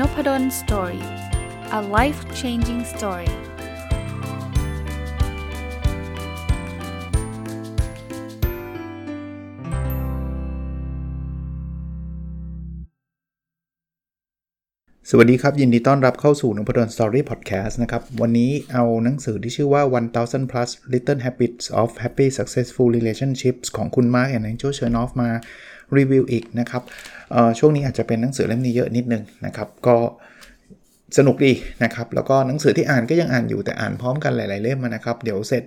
n o p p a d o l story a life changing story สวัสดีครับ ยินดีต้อนรับเข้าสู่นพดล story พอดแคสต์นะครับ วันนี้เอาหนังสือที่ชื่อว่า 1000 plus little habits of happy successful relationships ของคุณ Marc and Angel Chernoff มา รีวิวอีกนะครับช่วงนี้อาจจะเป็นหนังสือเล่มนี้เยอะนิดนึงนะครับก็สนุกดีนะครับ แล้วก็หนังสือที่อ่านก็ยังอ่านอยู่แต่อ่านพร้อมกันหลาย ๆเล่มนะครับ เดี๋ยวเสร็จ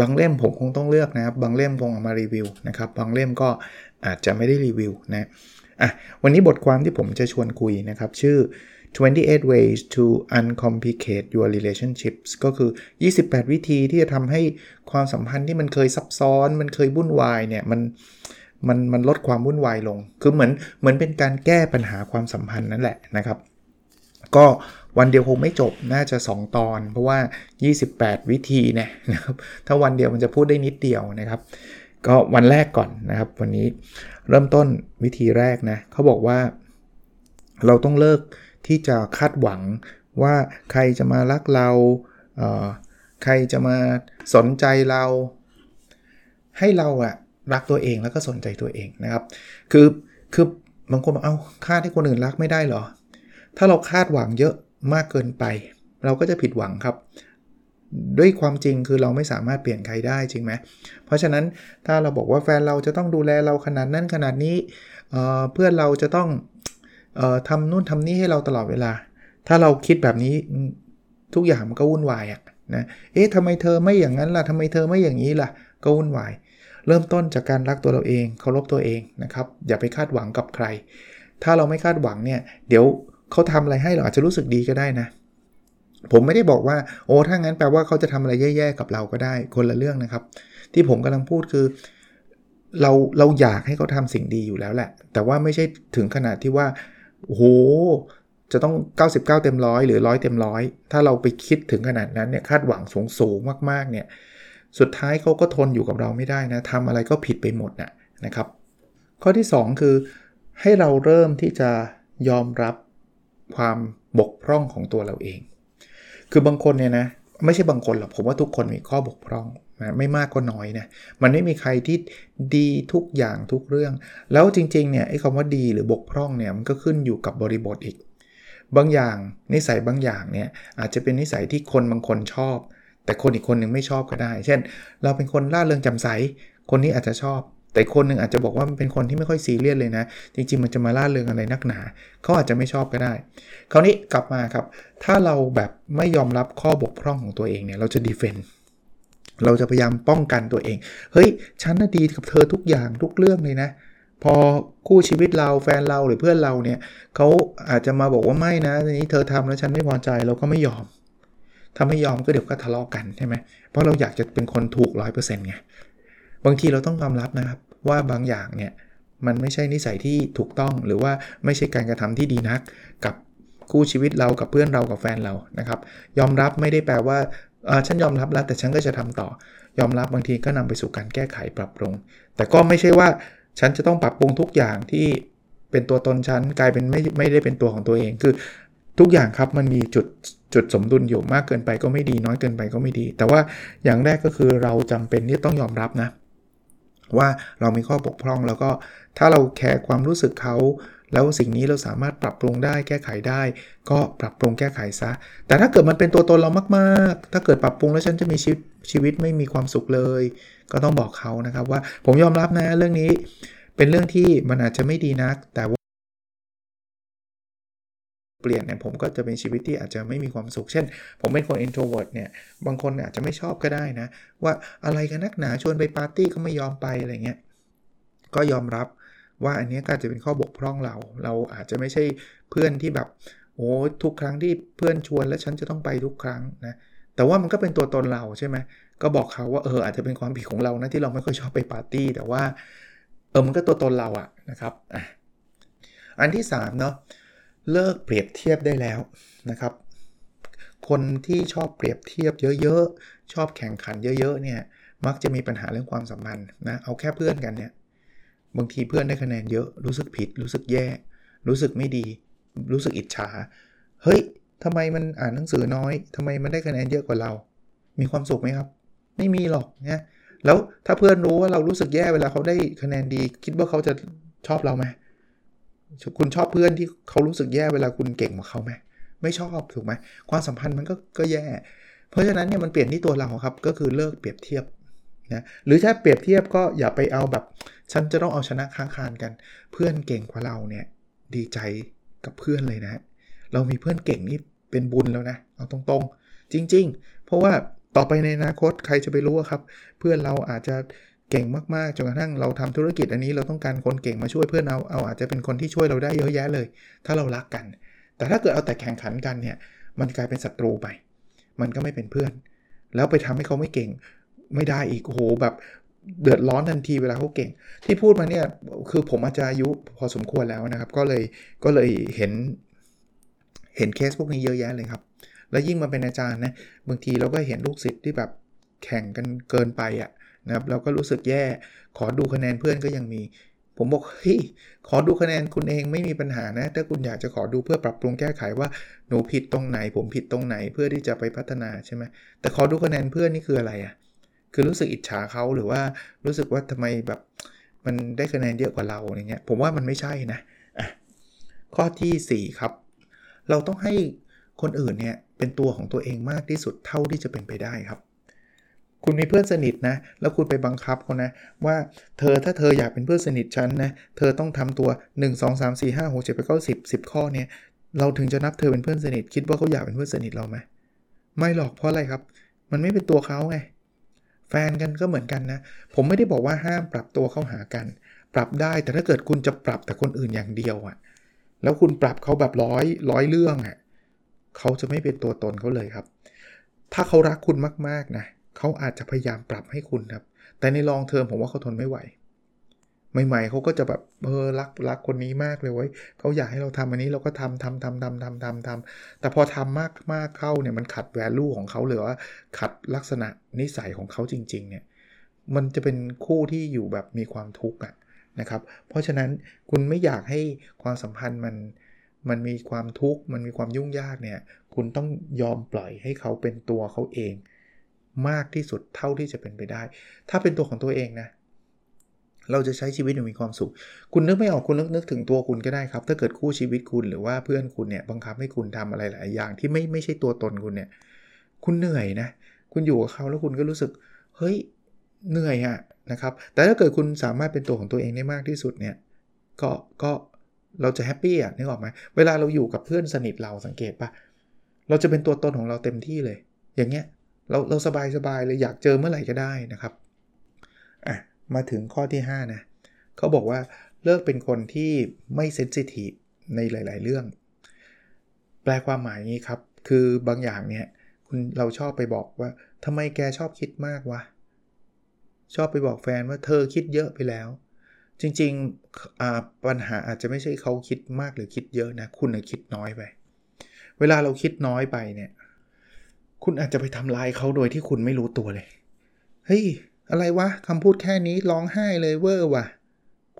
บางเล่มผมคงต้องเลือกนะครับ บางเล่มคงเอามารีวิวนะครับ บางเล่มก็อาจจะไม่ได้รีวิวนะอะวันนี้บทความที่ผมจะชวนคุยนะครับ ชื่อ 28 ways to uncomplicate your relationships ก็คือ 28 วิธีที่จะทำให้ความสัมพันธ์ที่มันเคยซับซ้อน มันเคยวุ่นวายเนี่ย มัน มันมันลดความวุ่นวายลง คือเหมือนเหมือนเป็นการแก้ปัญหาความสัมพันธ์นั่นแหละนะครับ ก็วันเดียวคงไม่จบน่าจะ 2 ตอน เพราะว่า 28 วิธีเนี่ยนะครับถ้าวันเดียวมันจะพูดได้นิดเดียวนะครับ ก็วันแรกก่อนนะครับ วันนี้เริ่มต้นวิธีแรกนะเขาบอกว่า เราต้องเลิกที่จะคาดหวังว่าใครจะมารักเราเใครจะมาสนใจเรา ให้เราอะ รักตัวเองแล้วก็สนใจตัวเองนะครับ คือคือบางคนบอกเอา้าคาดให้คนอื่นรักไม่ได้หรอ ถ้าเราคาดหวังเยอะมากเกินไป เราก็จะผิดหวังครับ ด้วยความจริงคือเราไม่สามารถเปลี่ยนใครได้จริงไหมเพราะฉะนั้นถ้าเราบอกว่าแฟนเราจะต้องดูแลเราขนาดนั้นขนาดนี้เเพื่อนเราจะต้องออทำนู่นทำนี่ให้เราตลอดเวลา ถ้าเราคิดแบบนี้ทุกอย่างมันก็วุ่นวายอะนะเอ๊ะทำไมเธอไม่อย่างนั้นล่ะทำไมเธอไม่อย่างนี้ล่ะ ก็วุ่นวาย เริ่มต้นจากการรักตัวเราเองเคารพตัวเองนะครับ อย่าไปคาดหวังกับใคร ถ้าเราไม่คาดหวังเนี่ย เดี๋ยวเขาทำอะไรให้เราอาจจะรู้สึกดีก็ได้นะ ผมไม่ได้บอกว่า โอ้ถ้างั้นแปลว่าเขาจะทำอะไรแย่ๆกับเราก็ได้คนละเรื่องนะครับ ที่ผมกำลังพูดคือ เราเราอยากให้เขาทำสิ่งดีอยู่แล้วแหละ แต่ว่าไม่ใช่ถึงขนาดที่ว่าโอ้โหจะต้อง 99 เต็มร้อยหรือร้อยเต็มร้อย ถ้าเราไปคิดถึงขนาดนั้นเนี่ย คาดหวังสูงสูงมาก ๆ เนี่ย สุดท้ายเขาก็ทนอยู่กับเราไม่ได้นะทำอะไรก็ผิดไปหมดนะนะครับ ข้อที่ 2 คือ ให้เราเริ่มที่จะยอมรับความบกพร่องของตัวเราเอง คือบางคนเนี่ยนะไม่ใช่บางคนหรอกผมว่าทุกคนมีข้อบกพร่องนะไม่มากก็น้อยนะมันไม่มีใครที่ดีทุกอย่างทุกเรื่อง แล้วจริงๆเนี่ยไอ้คำว่าดีหรือบกพร่องเนี่ยมันก็ขึ้นอยู่กับบริบทอีก บางอย่างนิสัยบางอย่างเนี่ยอาจจะเป็นนิสัยที่คนบางคนชอบ แต่คนอีกคนหนึ่งไม่ชอบก็ได้ เช่น เราเป็นคนล่าเริงจำใส คนนี้อาจจะชอบ แต่คนหนึ่งอาจจะบอกว่ามันเป็นคนที่ไม่ค่อยซีเรียสเลยนะ จริง ๆ มันจะมาล่าเริงอะไรนักหนา เขาอาจจะไม่ชอบก็ได้ คราวนี้กลับมาครับ ถ้าเราแบบไม่ยอมรับข้อบกพร่องของตัวเองเนี่ย เราจะดีเฟนต์เราจะพยายามป้องกันตัวเอง เฮ้ย ฉันน่ะดีกับเธอทุกอย่างทุกเรื่องเลยนะ พอคู่ชีวิตเราแฟนเราหรือเพื่อนเราเนี่ยเขาอาจจะมาบอกว่าไม่นะนี้เธอทำแล้วฉันไม่พอใจเราก็ไม่ยอม ถ้าไม่ยอมก็เดี๋ยวก็ทะเลาะกันใช่ไหมเพราะเราอยากจะเป็นคนถูกร้อยเปอร์เซ็นต์ไง บางทีเราต้องยอมรับนะครับว่าบางอย่างเนี่ยมันไม่ใช่นิสัยที่ถูกต้องหรือว่าไม่ใช่การกระทำที่ดีนัก กับคู่ชีวิตเรากับเพื่อนเรากับแฟนเรานะครับ ยอมรับไม่ได้แปลว่าฉันยอมรับแล้วแต่ฉันก็จะทำต่อ ยอมรับบางทีก็นำไปสู่การแก้ไขปรับปรุง แต่ก็ไม่ใช่ว่าฉันจะต้องปรับปรุงทุกอย่างที่เป็นตัวตนฉันกลายเป็นไม่ไม่ได้เป็นตัวของตัวเองคือทุกอย่างครับมันมีจุด จุดสมดุลอยู่มากเกินไปก็ไม่ดีน้อยเกินไปก็ไม่ดี แต่ว่าอย่างแรกก็คือเราจำเป็นที่ต้องยอมรับนะ ว่าเรามีข้อบกพร่องแล้วก็ถ้าเราแคร์ความรู้สึกเขาแล้วสิ่งนี้เราสามารถปรับปรุงได้แก้ไขได้ ก็ปรับปรุงแก้ไขซะ แต่ถ้าเกิดมันเป็นตัวตนเรามากๆ ถ้าเกิดปรับปรุงแล้วฉันจะมีชีวิตชีวิตไม่มีความสุขเลย ก็ต้องบอกเขานะครับว่าผมยอมรับนะเรื่องนี้ เป็นเรื่องที่มันอาจจะไม่ดีนัก แต่ เปลี่ยนเนี่ยผมก็จะเป็นชีวิตที่อาจจะไม่มีความสุข เช่น ผมเป็นคน introvert เนี่ย บางคนอาจจะไม่ชอบก็ได้นะ ว่าอะไรกันนักหนาชวนไปปาร์ตี้ก็ไม่ยอมไปอะไรเงี้ย ก็ยอมรับว่าอันนี้ก็จะเป็นข้อบกพร่องเรา เราอาจจะไม่ใช่เพื่อนที่แบบโอ้ทุกครั้งที่เพื่อนชวนแล้วฉันจะต้องไปทุกครั้งนะ แต่ว่ามันก็เป็นตัวตนเราใช่ไหมก็บอกเขาว่าเอออาจจะเป็นความผิดของเรานะที่เราไม่ค่อยชอบไปปาร์ตี้แต่ว่าเออมันก็ตัวตนเราอะนะครับอะอันที่3เนาะ เลิกเปรียบเทียบได้แล้วนะครับ คนที่ชอบเปรียบเทียบเยอะๆ ชอบแข่งขันเยอะๆ เนี่ย มักจะมีปัญหาเรื่องความสัมพันธ์นะ เอาแค่เพื่อนกันเนี่ย บางทีเพื่อนได้คะแนนเยอะ รู้สึกผิด รู้สึกแย่ รู้สึกไม่ดี รู้สึกอิจฉา เฮ้ยทำไมมันอ่านหนังสือน้อยทำไมมันได้คะแนนเยอะกว่าเรา มีความสุขไหมครับ ไม่มีหรอกนะแล้วถ้าเพื่อนรู้ว่าเรารู้สึกแย่เวลาเขาได้คะแนนดี คิดว่าเขาจะชอบเราไหม คุณชอบเพื่อนที่เขารู้สึกแย่เวลาคุณเก่งกว่าเขาไหมไม่ชอบถูกไหมความสัมพันธ์มันก็ก็แย่ เพราะฉะนั้นเนี่ยมันเปลี่ยนที่ตัวเราครับก็คือเลิกเปรียบเทียบนะหรือถ้าเปรียบเทียบก็อย่าไปเอาแบบ ฉันจะต้องเอาชนะค้างคานกัน เพื่อนเก่งกว่าเราเนี่ยดีใจกับเพื่อนเลยนะ เรามีเพื่อนเก่งนี่เป็นบุญแล้วนะ เอาตรงๆ จริง ๆ เพราะว่าต่อไปในอนาคตใครจะไปรู้ครับ เพื่อนเราอาจจะ เก่งมากๆจนกระทั่งเราทำธุรกิจอันนี้เราต้องการคนเก่งมาช่วยเพื่อนเราเอาอาจจะเป็นคนที่ช่วยเราได้เยอะแยะเลย ถ้าเรารักกัน แต่ถ้าเกิดเอาแต่แข่งขันกันเนี่ยมันกลายเป็นศัตรูไป มันก็ไม่เป็นเพื่อน แล้วไปทำให้เขาไม่เก่งไม่ได้อีกโอ้โหแบบเดือดร้อนทันทีเวลาเขาเก่ง ที่พูดมาเนี่ยคือผมอาจจะอายุพอสมควรแล้วนะครับ ก็เลยก็เลยเห็นเห็นเคสพวกนี้เยอะแยะเลยครับ แล้วยิ่งมาเป็นอาจารย์นะบางทีเราก็เห็นลูกศิษย์ที่แบบแข่งกันเกินไปอะ่ะ นะครับเราก็รู้สึกแย่ ขอดูคะแนนเพื่อนก็ยังมี ผมบอกเฮ้ยขอดูคะแนนคุณเองไม่มีปัญหานะ ถ้าคุณอยากจะขอดูเพื่อปรับปรุงแก้ไขว่าหนูผิดตรงไหน ผมผิดตรงไหนเพื่อที่จะไปพัฒนาใช่ไหมแต่ขอดูคะแนนเพื่อนนี่คืออะไรอะ่ะคือรู้สึกอิจฉาเขาหรือว่ารู้สึกว่าทำไมแบบมันได้คะแนนเยอะกว่าเราอย่างเงี้ยผมว่ามันไม่ใช่นะะข้อที่ 4 ครับ เราต้องให้คนอื่นเนี่ยเป็นตัวของตัวเองมากที่สุดเท่าที่จะเป็นไปได้ครับ คุณมีเพื่อนสนิทนะ แล้วคุณไปบังคับเขานะ ว่าเธอถ้าเธออยากเป็นเพื่อนสนิทฉันนะ เธอต้องทำตัว 1 2 3 4 5 6 7 8 9 10 10 ข้อเนี่ย เราถึงจะนับเธอเป็นเพื่อนสนิท คิดว่าเขาอยากเป็นเพื่อนสนิทเราไหม ไม่หรอกเพราะอะไรครับ มันไม่เป็นตัวเขาไง แฟนกันก็เหมือนกันนะ ผมไม่ได้บอกว่าห้ามปรับตัวเข้าหากัน ปรับได้ แต่ถ้าเกิดคุณจะปรับแต่คนอื่นอย่างเดียวอะ่ะ แล้วคุณปรับเขาแบบร้อยร้อยเรื่องอะ่ะ เขาจะไม่เป็นตัวตนเขาเลยครับ ถ้าเขารักคุณมากๆนะเขาอาจจะพยายามปรับให้คุณครับ แต่ในลองเทอมผมว่าเขาทนไม่ไหว ใหม่ๆเขาก็จะแบบเออรักรักคนนี้มากเลยเว้ยเขาอยากให้เราทำอันนี้เราก็ทำทำทำทำทำทำทำแต่พอทำมากมากเข้าเนี่ยมันขัดแวลูของเขาหรือว่าขัดลักษณะนิสัยของเขาจริง ๆ เนี่ยมันจะเป็นคู่ที่อยู่แบบมีความทุกข์อะนะครับ เพราะฉะนั้นคุณไม่อยากให้ความสัมพันธ์มันมันมีความทุกข์มันมีความยุ่งยากเนี่ย คุณต้องยอมปล่อยให้เขาเป็นตัวเขาเอง มากที่สุดเท่าที่จะเป็นไปได้ ถ้าเป็นตัวของตัวเองนะ เราจะใช้ชีวิตอย่างมีความสุข คุณนึกไม่ออกคุณนึกนึกถึงตัวคุณก็ได้ครับ ถ้าเกิดคู่ชีวิตคุณหรือว่าเพื่อนคุณเนี่ยบังคับให้คุณทำอะไรหลายอย่างที่ไม่ไม่ใช่ตัวตนคุณเนี่ย คุณเหนื่อยนะ คุณอยู่กับเขาแล้วคุณก็รู้สึก เฮ้ย เหนื่อยอะนะครับ แต่ถ้าเกิดคุณสามารถเป็นตัวของตัวเองได้มากที่สุดเนี่ย ก็ก็เราจะ happy อะนึกออกไหมเวลาเราอยู่กับเพื่อนสนิทเราสังเกตปะเราจะเป็นตัวตนของเราเต็มที่เลย อย่างเงี้ย เราเราสบายสบายเลยอยากเจอเมื่อไหร่ก็ได้นะครับอะมาถึงข้อที่ 5 นะเขาบอกว่าเลิกเป็นคนที่ไม่ sensitive ในหลาย ๆ เรื่อง แปลความหมายนี้ครับ คือบางอย่างเนี่ยคุณเราชอบไปบอกว่าทำไมแกชอบคิดมากวะชอบไปบอกแฟนว่าเธอคิดเยอะไปแล้ว จริงๆปัญหาอาจจะไม่ใช่เขาคิดมากหรือคิดเยอะนะ คุณคิดน้อยไป เวลาเราคิดน้อยไปเนี่ย คุณอาจจะไปทำลายเขาโดยที่คุณไม่รู้ตัวเลย เฮ้ย อะไรวะคำพูดแค่นี้ร้องไห้เลยเวอร์ว่ะ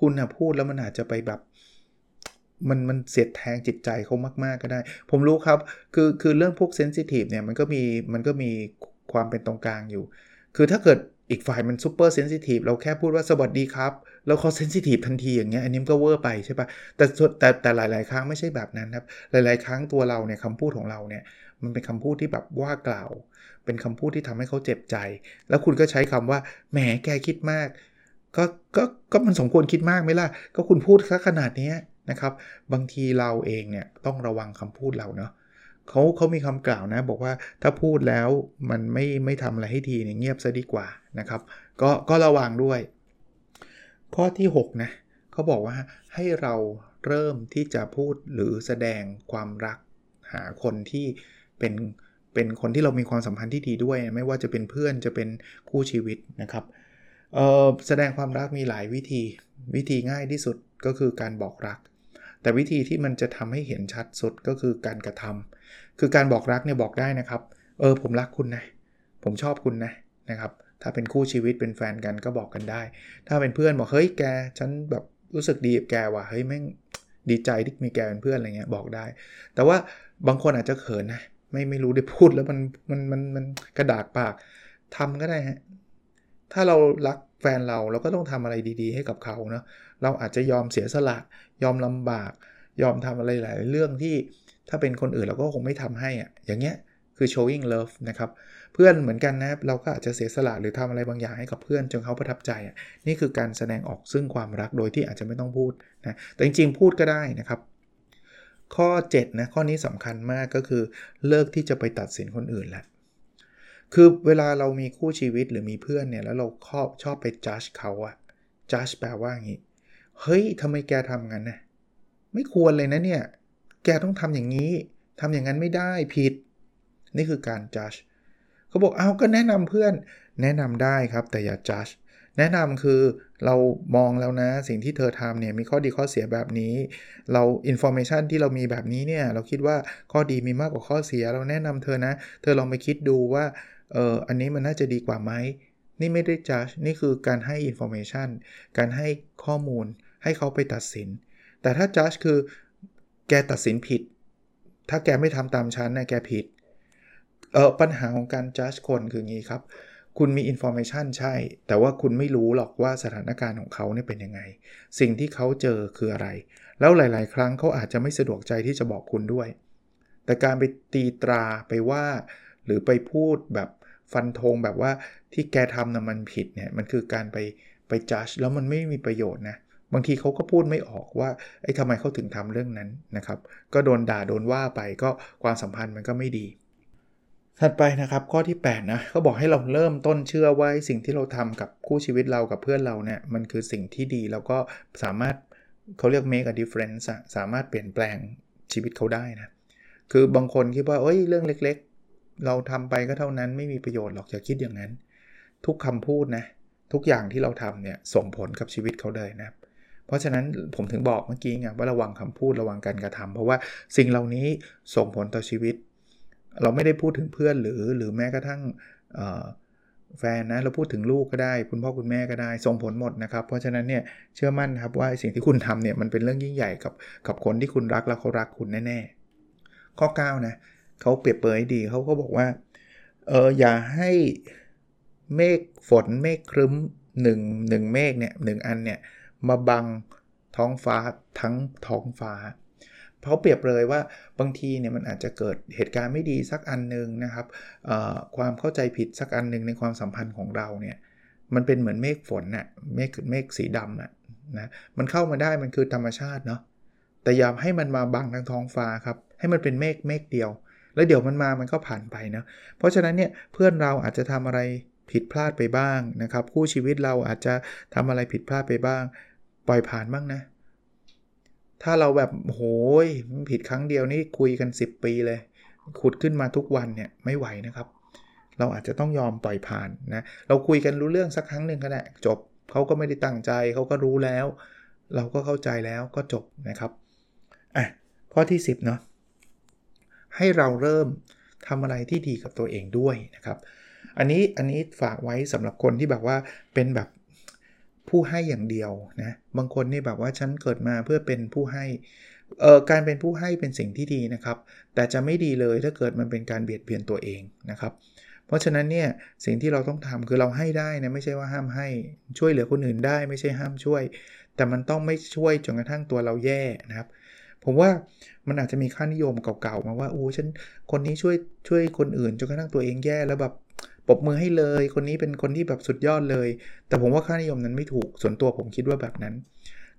คุณนะพูดแล้วมันอาจจะไปแบบมันมันเสียดแทงจิตใจเขามาก ๆ ก็ได้ ผมรู้ครับ คือคือเรื่องพวก sensitive เนี่ยมันก็มีมันก็มีความเป็นตรงกลางอยู่ คือถ้าเกิด อีกฝ่ายมัน super sensitive เราแค่พูดว่าสวัสดีครับ แล้วเขา sensitive ทันทีอย่างเงี้ยอันนี้ก็เวอร์ไปใช่ปะแต่แต่แต่หลาย ๆ ครั้งไม่ใช่แบบนั้นครับ หลาย ๆ ครั้งตัวเราเนี่ยคำพูดของเราเนี่ยมันเป็นคำพูดที่แบบว่ากล่าว เป็นคำพูดที่ทำให้เขาเจ็บใจ แล้วคุณก็ใช้คำว่าแหมแกคิดมาก ก็ก็ก็มันสมควรคิดมากไหมล่ะ ก็คุณพูดขนาดนี้นะครับ บางทีเราเองเนี่ยต้องระวังคำพูดเราเนาะ เขาเขามีคำกล่าวนะ บอกว่าถ้าพูดแล้วมันไม่ไม่ทำอะไรให้ทีเนี่ยเงียบซะดีกว่านะครับก็ก็ระวังด้วย ข้อที่ 6 นะเขาบอกว่าให้เราเริ่มที่จะพูดหรือแสดงความรักหาคนที่เป็นเป็นคนที่เรามีความสัมพันธ์ที่ดีด้วย ไม่ว่าจะเป็นเพื่อนจะเป็นคู่ชีวิตนะครับแสดงความรักมีหลายวิธี วิธีง่ายที่สุดก็คือการบอกรัก แต่วิธีที่มันจะทำให้เห็นชัดสุดก็คือการกระทำ คือการบอกรักเนี่ยบอกได้นะครับ เออผมรักคุณนะ ผมชอบคุณนะนะครับ ถ้าเป็นคู่ชีวิตเป็นแฟนกันก็บอกกันได้ ถ้าเป็นเพื่อนบอกเฮ้ยแก ฉันแบบรู้สึกดีกับแกว่ะเฮ้ยแม่งดีใจที่มีแกเป็นเพื่อนอะไรเงี้ยบอกได้ แต่ว่าบางคนอาจจะเขินนะไม่ไม่รู้ได้พูดแล้วมันมันมันมันกระดากปากทำก็ได้ฮะถ้าเรารักแฟนเราเราก็ต้องทำอะไรดีๆ ให้กับเขาเนาะเราอาจจะยอมเสียสละยอมลำบาก ยอมทำอะไรหลายเรื่องที่ ถ้าเป็นคนอื่นเราก็คงไม่ทำให้อะ่ะอย่างเงี้ยคือ showing love นะครับเพื่อนเหมือนกันนะเราก็อาจจะเสียสละหรือทำอะไรบางอย่างให้กับเพื่อนจนเขาประทับใจอะนี่คือการแสดงออกซึ่งความรักโดยที่อาจจะไม่ต้องพูดนะแต่จริงๆ พูดก็ได้นะครับข้อ7นะข้อนี้สำคัญมากก็คือเลิกที่จะไปตัดสินคนอื่นแล้วคือเวลาเรามีคู่ชีวิตหรือมีเพื่อนเนี่ยแล้วเราชอบชอบไปจัดเขาอะจัดแปลว่าอย่างนี้ เฮ้ยทำไมแกทำงั้นนะไม่ควรเลยนะเนี่ย แกต้องทำอย่างนี้ทำอย่างนั้นไม่ได้ผิด นี่คือการจัดเขาบอกเอาก็แนะนำเพื่อนแนะนำได้ครับแต่อย่าจัดแนะนำคือเรามองแล้วนะสิ่งที่เธอทำเนี่ยมีข้อดีข้อเสียแบบนี้ เรา information ที่เรามีแบบนี้เนี่ยเราคิดว่าข้อดีมีมากกว่าข้อเสีย เราแนะนำเธอนะ เธอลองไปคิดดูว่าเอออันนี้มันน่าจะดีกว่าไหมนี่ไม่ได้จัดนี่คือการให้ information การให้ข้อมูลให้เขาไปตัดสิน แต่ถ้าจัดคือ แกตัดสินผิด ถ้าแกไม่ทำตามชั้นนะแกผิด เออปัญหาของการจัดคนคืองี้ครับ คุณมีอินโฟเมชันใช่ แต่ว่าคุณไม่รู้หรอกว่าสถานการณ์ของเขาเนี่ยเป็นยังไง สิ่งที่เขาเจอคืออะไร แล้วหลาย ๆ ครั้งเขาอาจจะไม่สะดวกใจที่จะบอกคุณด้วย แต่การไปตีตราไปว่า หรือไปพูดแบบฟันธงแบบว่าที่แกทำนะมันผิดเนี่ยมันคือการไปไปจัดแล้วมันไม่มีประโยชน์นะ บางทีเขาก็พูดไม่ออกว่าไอ้ทำไมเขาถึงทำเรื่องนั้นนะครับ ก็โดนด่าโดนว่าไปก็ความสัมพันธ์มันก็ไม่ดี ถัดไปนะครับข้อที่8นะเขาบอกให้เราเริ่มต้นเชื่อว่าสิ่งที่เราทำกับคู่ชีวิตเรากับเพื่อนเราเนี่ยมันคือสิ่งที่ดีแล้วก็สามารถเขาเรียก make a difference สามารถเปลี่ยนแปลงชีวิตเขาได้นะคือบางคนคิดว่าเอ้ยเรื่องเล็กๆ เราทำไปก็เท่านั้นไม่มีประโยชน์หรอกอย่าคิดอย่างนั้น ทุกคำพูดนะทุกอย่างที่เราทำเนี่ยส่งผลกับชีวิตเขาเลยนะ เพราะฉะนั้นผมถึงบอกเมื่อกี้ไงว่าระวังคำพูดระวังการกระทำเพราะว่าสิ่งเหล่านี้ส่งผลต่อชีวิต เราไม่ได้พูดถึงเพื่อนหรือหรือแม้กระทั่งแฟนนะเราพูดถึงลูกก็ได้ คุณพ่อคุณแม่ก็ได้ส่งผลหมดนะครับ เพราะฉะนั้นเนี่ยเชื่อมั่นครับว่าสิ่งที่คุณทำเนี่ยมันเป็นเรื่องยิ่งใหญ่กับกับคนที่คุณรักแล้วเขารักคุณแน่ๆ ข้อ9นะเขาเปรียบเปรยดีเขาก็บอกว่าเอออย่าให้เมฆฝนเมฆครึ้ม1 1เมฆเนี่ยหนึ่งอันเนี่ย มาบังท้องฟ้าทั้งท้องฟ้าเขาเปรียบเลยว่าบางทีเนี่ยมันอาจจะเกิดเหตุการณ์ไม่ดีสักอันนึงนะครับความเข้าใจผิดสักอันนึงในความสัมพันธ์ของเราเนี่ยมันเป็นเหมือนเมฆฝนน่ะเมฆเมฆสีดำน่ะนะมันเข้ามาได้มันคือธรรมชาติเนาะแต่อย่าให้มันมาบังทั้งท้องฟ้าครับให้มันเป็นเมฆเมฆเดียว แล้วเดี๋ยวมันมามันก็ผ่านไปนะเพราะฉะนั้นเนี่ยเพื่อนเราอาจจะทำอะไรผิดพลาดไปบ้างนะครับคู่ชีวิตเราอาจจะทำอะไรผิดพลาดไปบ้าง ปล่อยผ่านบ้างนะ ถ้าเราแบบโหยผิดครั้งเดียวนี่คุยกัน 10 ปีเลย ขุดขึ้นมาทุกวันเนี่ยไม่ไหวนะครับ เราอาจจะต้องยอมปล่อยผ่านนะเราคุยกันรู้เรื่องสักครั้งหนึ่งก็ได้จบเขาก็ไม่ได้ตั้งใจเขาก็รู้แล้ว เราก็เข้าใจแล้วก็จบนะครับอะข้อที่ 10เนาะให้เราเริ่มทำอะไรที่ดีกับตัวเองด้วยนะครับ อันนี้อันนี้ฝากไว้สำหรับคนที่แบบว่าเป็นแบบ ผู้ให้อย่างเดียวนะบางคนนี่แบบว่าฉันเกิดมาเพื่อเป็นผู้ให้เอ่อการเป็นผู้ให้เป็นสิ่งที่ดีนะครับ แต่จะไม่ดีเลยถ้าเกิดมันเป็นการเบียดเบียนตัวเองนะครับเพราะฉะนั้นเนี่ยสิ่งที่เราต้องทำคือเราให้ได้นะไม่ใช่ว่าห้ามให้ช่วยเหลือคนอื่นได้ไม่ใช่ห้ามช่วย แต่มันต้องไม่ช่วยจนกระทั่งตัวเราแย่นะครับ ผมว่ามันอาจจะมีค่านิยมเก่าๆมาว่าโอ้ฉันคนนี้ช่วยช่วยคนอื่นจนกระทั่งตัวเองแย่แล้วแบบ ปบมือให้เลย คนนี้เป็นคนที่แบบสุดยอดเลย แต่ผมว่าค่านิยมนั้นไม่ถูกส่วนตัวผมคิดว่าแบบนั้น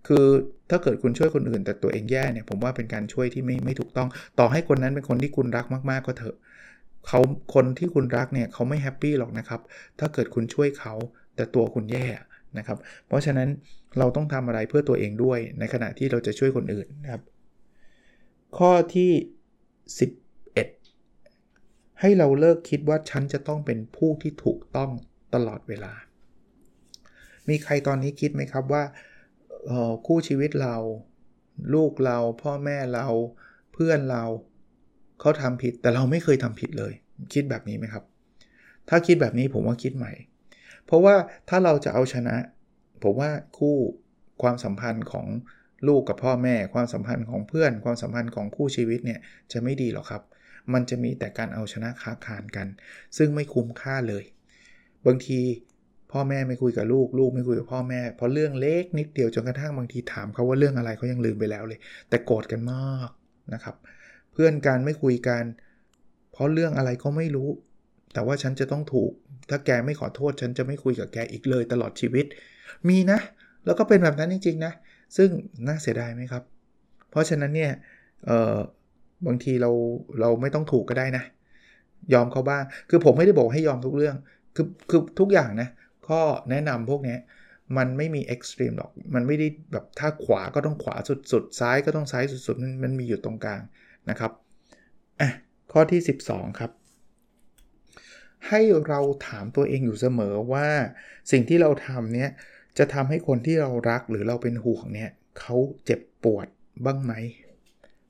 คือถ้าเกิดคุณช่วยคนอื่นแต่ตัวเองแย่เนี่ยผมว่าเป็นการช่วยที่ไม่ไม่ถูกต้อง ต่อให้คนนั้นเป็นคนที่คุณรักมากๆก็เถอะเขาคนที่คุณรักเนี่ยเขาไม่แฮปปี้หรอกนะครับ ถ้าเกิดคุณช่วยเขาแต่ตัวคุณแย่นะครับ เพราะฉะนั้นเราต้องทำอะไรเพื่อตัวเองด้วยในขณะที่เราจะช่วยคนอื่นนะครับ ข้อที่ 10 ให้เราเลิกคิดว่าฉันจะต้องเป็นผู้ที่ถูกต้องตลอดเวลา มีใครตอนนี้คิดไหมครับว่าคู่ชีวิตเรา ลูกเรา พ่อแม่เรา เพื่อนเราเขาทำผิดแต่เราไม่เคยทำผิดเลย คิดแบบนี้ไหมครับ ถ้าคิดแบบนี้ผมว่าคิดใหม่ เพราะว่าถ้าเราจะเอาชนะ ผมว่าคู่ความสัมพันธ์ของลูกกับพ่อแม่ ความสัมพันธ์ของเพื่อน ความสัมพันธ์ของคู่ชีวิตเนี่ยจะไม่ดีหรอกครับ มันจะมีแต่การเอาชนะค้าคานกัน ซึ่งไม่คุ้มค่าเลย บางทีพ่อแม่ไม่คุยกับลูก ลูกไม่คุยกับพ่อแม่เพราะเรื่องเล็กนิดเดียวจนกระทั่งบางทีถามเขาว่าเรื่องอะไรเขายังลืมไปแล้วเลย แต่โกรธกันมากนะครับ เพื่อนกันไม่คุยกัน เพราะเรื่องอะไรก็ไม่รู้ แต่ว่าฉันจะต้องถูก ถ้าแกไม่ขอโทษฉันจะไม่คุยกับแกอีกเลยตลอดชีวิต มีนะ แล้วก็เป็นแบบนั้นจริงๆนะ ซึ่งน่าเสียดายไหมครับ เพราะฉะนั้นเนี่ยเออ บางทีเราเราไม่ต้องถูกก็ได้นะ ยอมเขาบ้าง คือผมไม่ได้บอกให้ยอมทุกเรื่อง คือคือทุกอย่างนะข้อแนะนำพวกนี้มันไม่มีเอ็กซ์ตรีมหรอก มันไม่ได้แบบถ้าขวาก็ต้องขวาสุดๆ ซ้ายก็ต้องซ้ายสุดๆ มันมันมีอยู่ตรงกลางนะครับอะข้อที่ 12 ครับ ให้เราถามตัวเองอยู่เสมอว่าสิ่งที่เราทำเนี้ยจะทำให้คนที่เรารักหรือเราเป็นห่วงเนี่ยเขาเจ็บปวดบ้างไหม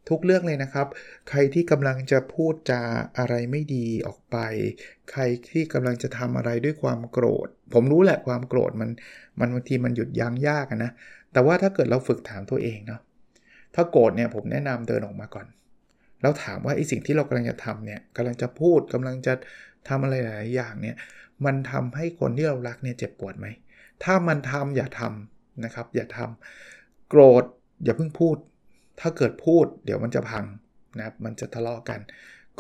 ทุกเรื่องเลยนะครับ ใครที่กำลังจะพูดจาอะไรไม่ดีออกไป ใครที่กำลังจะทำอะไรด้วยความโกรธ ผมรู้แหละความโกรธมัน มันบางทีมันหยุดยั้งยากนะ แต่ว่าถ้าเกิดเราฝึกถามตัวเองเนาะ ถ้าโกรธเนี่ยผมแนะนำเดินออกมาก่อน แล้วถามว่าไอ้สิ่งที่เรากำลังจะทำเนี่ยกำลังจะพูดกำลังจะทำอะไรหลายอย่างเนี่ย มันทำให้คนที่เรารักเนี่ยเจ็บปวดไหม ถ้ามันทำอย่าทำนะครับ อย่าทำโกรธอย่าเพิ่งพูด ถ้าเกิดพูดเดี๋ยวมันจะพังนะครับมันจะทะเลาะกัน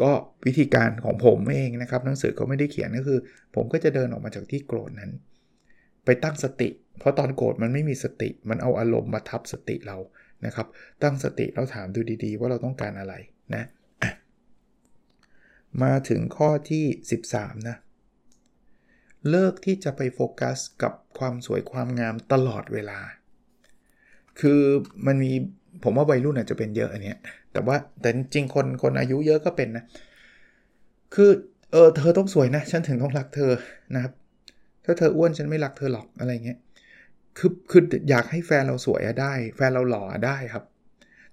ก็วิธีการของผมเองนะครับหนังสือก็ไม่ได้เขียนก็คือ ผมก็จะเดินออกมาจากที่โกรธนั้น ไปตั้งสติ เพราะตอนโกรธมันไม่มีสติ มันเอาอารมณ์มาทับสติเรานะครับ ตั้งสติแล้วถามดูดีๆ ว่าเราต้องการอะไรนะมาถึงข้อที่ 13 นะ เลิกที่จะไปโฟกัสกับความสวยความงามตลอดเวลา คือมันมี ผมว่าวัยรุ่นอาจจะเป็นเยอะอันเนี้ย แต่ว่าแต่จริงคนคนอายุเยอะก็เป็นนะ คือเออเธอต้องสวยนะ ฉันถึงต้องรักเธอนะครับ ถ้าเธออ้วนฉันไม่รักเธอหรอกอะไรเงี้ย คือคืออยากให้แฟนเราสวยได้ แฟนเราหล่อได้ครับ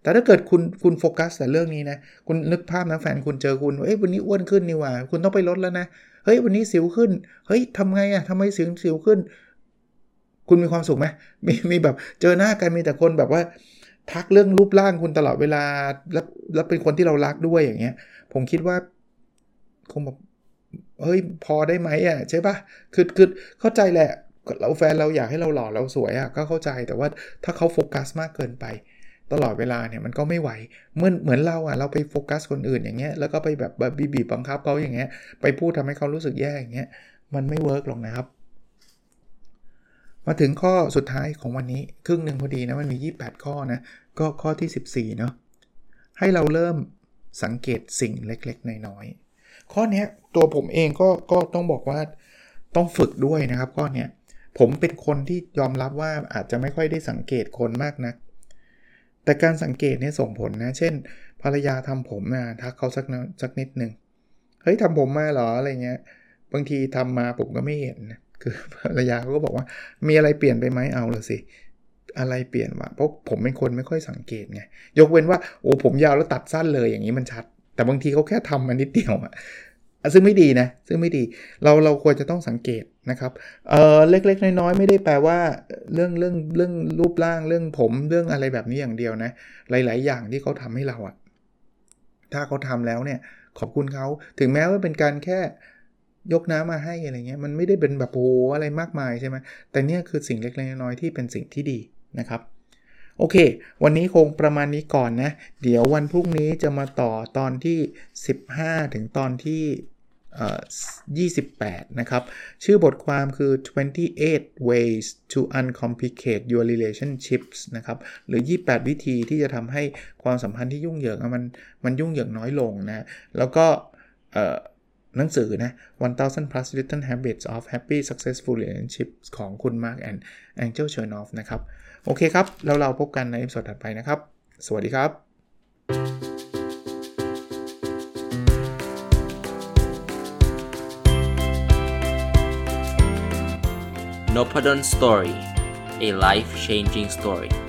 แต่ถ้าเกิดคุณคุณโฟกัสแต่เรื่องนี้นะ คุณนึกภาพนะแฟนคุณเจอคุณเอ้ยวันนี้อ้วนขึ้นนี่ว่า คุณต้องไปลดแล้วนะ เฮ้ยวันนี้สิวขึ้น เฮ้ยทำไงอะทำไมสิวสิวขึ้น คุณมีความสุขไหมมีมีแบบเจอหน้ากันมีแต่คนแบบว่า ทักเรื่องรูปร่างคุณตลอดเวลา แล้วแล้วเป็นคนที่เรารักด้วยอย่างเงี้ย ผมคิดว่าคงแบบเฮ้ยพอได้ไหมอะใช่ปะคือคือเข้าใจแหละเราแฟนเราอยากให้เราหล่อเราสวยอะก็เข้าใจแต่ว่าถ้าเขาโฟกัสมากเกินไป ตลอดเวลาเนี่ยมันก็ไม่ไหวเหมือนเหมือนเราอะเราไปโฟกัสคนอื่นอย่างเงี้ยแล้วก็ไปแบบบีบบังคับเขาอย่างเงี้ยไปพูดทำให้เขารู้สึกแย่อย่างเงี้ยมันไม่เวิร์กหรอกนะครับ มาถึงข้อสุดท้ายของวันนี้ ครึ่งหนึ่งพอดีนะ มันมี 28 ข้อนะ ก็ข้อที่ 14 เนาะให้เราเริ่มสังเกตสิ่งเล็กๆ น้อยๆ ข้อนี้ตัวผมเองก็ก็ต้องบอกว่าต้องฝึกด้วยนะครับข้อนี้ผมเป็นคนที่ยอมรับว่าอาจจะไม่ค่อยได้สังเกตคนมากนะัก แต่การสังเกตเนี่ยส่งผลนะ เช่น ภรรยาทำผมมาทักเขาสักสักนิดหนึ่งเฮ้ยทำผมมาเหรออะไรเงี้ยบางทีทำมาผมก็ไม่เห็นนะ คือภรรยาเขาก็บอกว่ามีอะไรเปลี่ยนไปไหมเอาละสิ อะไรเปลี่ยนวะเพราะผมเป็นคนไม่ค่อยสังเกตไง ยกเว้นว่าโอ้ผมยาวแล้วตัดสั้นเลยอย่างนี้มันชัด แต่บางทีเขาแค่ทำมานิดเดียวอะซึ่งไม่ดีนะ ซึ่งไม่ดี เราเราควรจะต้องสังเกตนะครับ เออเล็ก ๆ น้อยๆ ไม่ได้แปลว่าเรื่องเรื่องเรื่องรูปร่างเรื่องผมเรื่องอะไรแบบนี้อย่างเดียวนะ หลาย ๆ อย่างที่เขาทำให้เราอะถ้าเขาทำแล้วเนี่ย ขอบคุณเขา ถึงแม้ว่าเป็นการแค่ ยกน้ำมาให้อะไรเงี้ยมันไม่ได้เป็นแบบโอ้อะไรมากมายใช่ไหมแต่เนี่ยคือสิ่งเล็กๆน้อยๆที่เป็นสิ่งที่ดีนะครับโอเค วันนี้คงประมาณนี้ก่อนนะ เดี๋ยววันพรุ่งนี้จะมาต่อตอนที่ 15 ถึงตอนที่ 28 นะครับ ชื่อบทความคือ 28 ways to uncomplicate your relationships นะครับ หรือ 28 วิธีที่จะทำให้ความสัมพันธ์ที่ยุ่งเหยิงมันมันยุ่งเหยิงน้อยลงนะ แล้วก็ หนังสือนะ 1000 plus little habits of happy successful relationships ของคุณ Mark and Angel Chernoff นะครับ โอเคครับ แล้วเราพบกันในอีพิโดถัดไปนะครับ สวัสดีครับ n o p a d o n Story a life changing story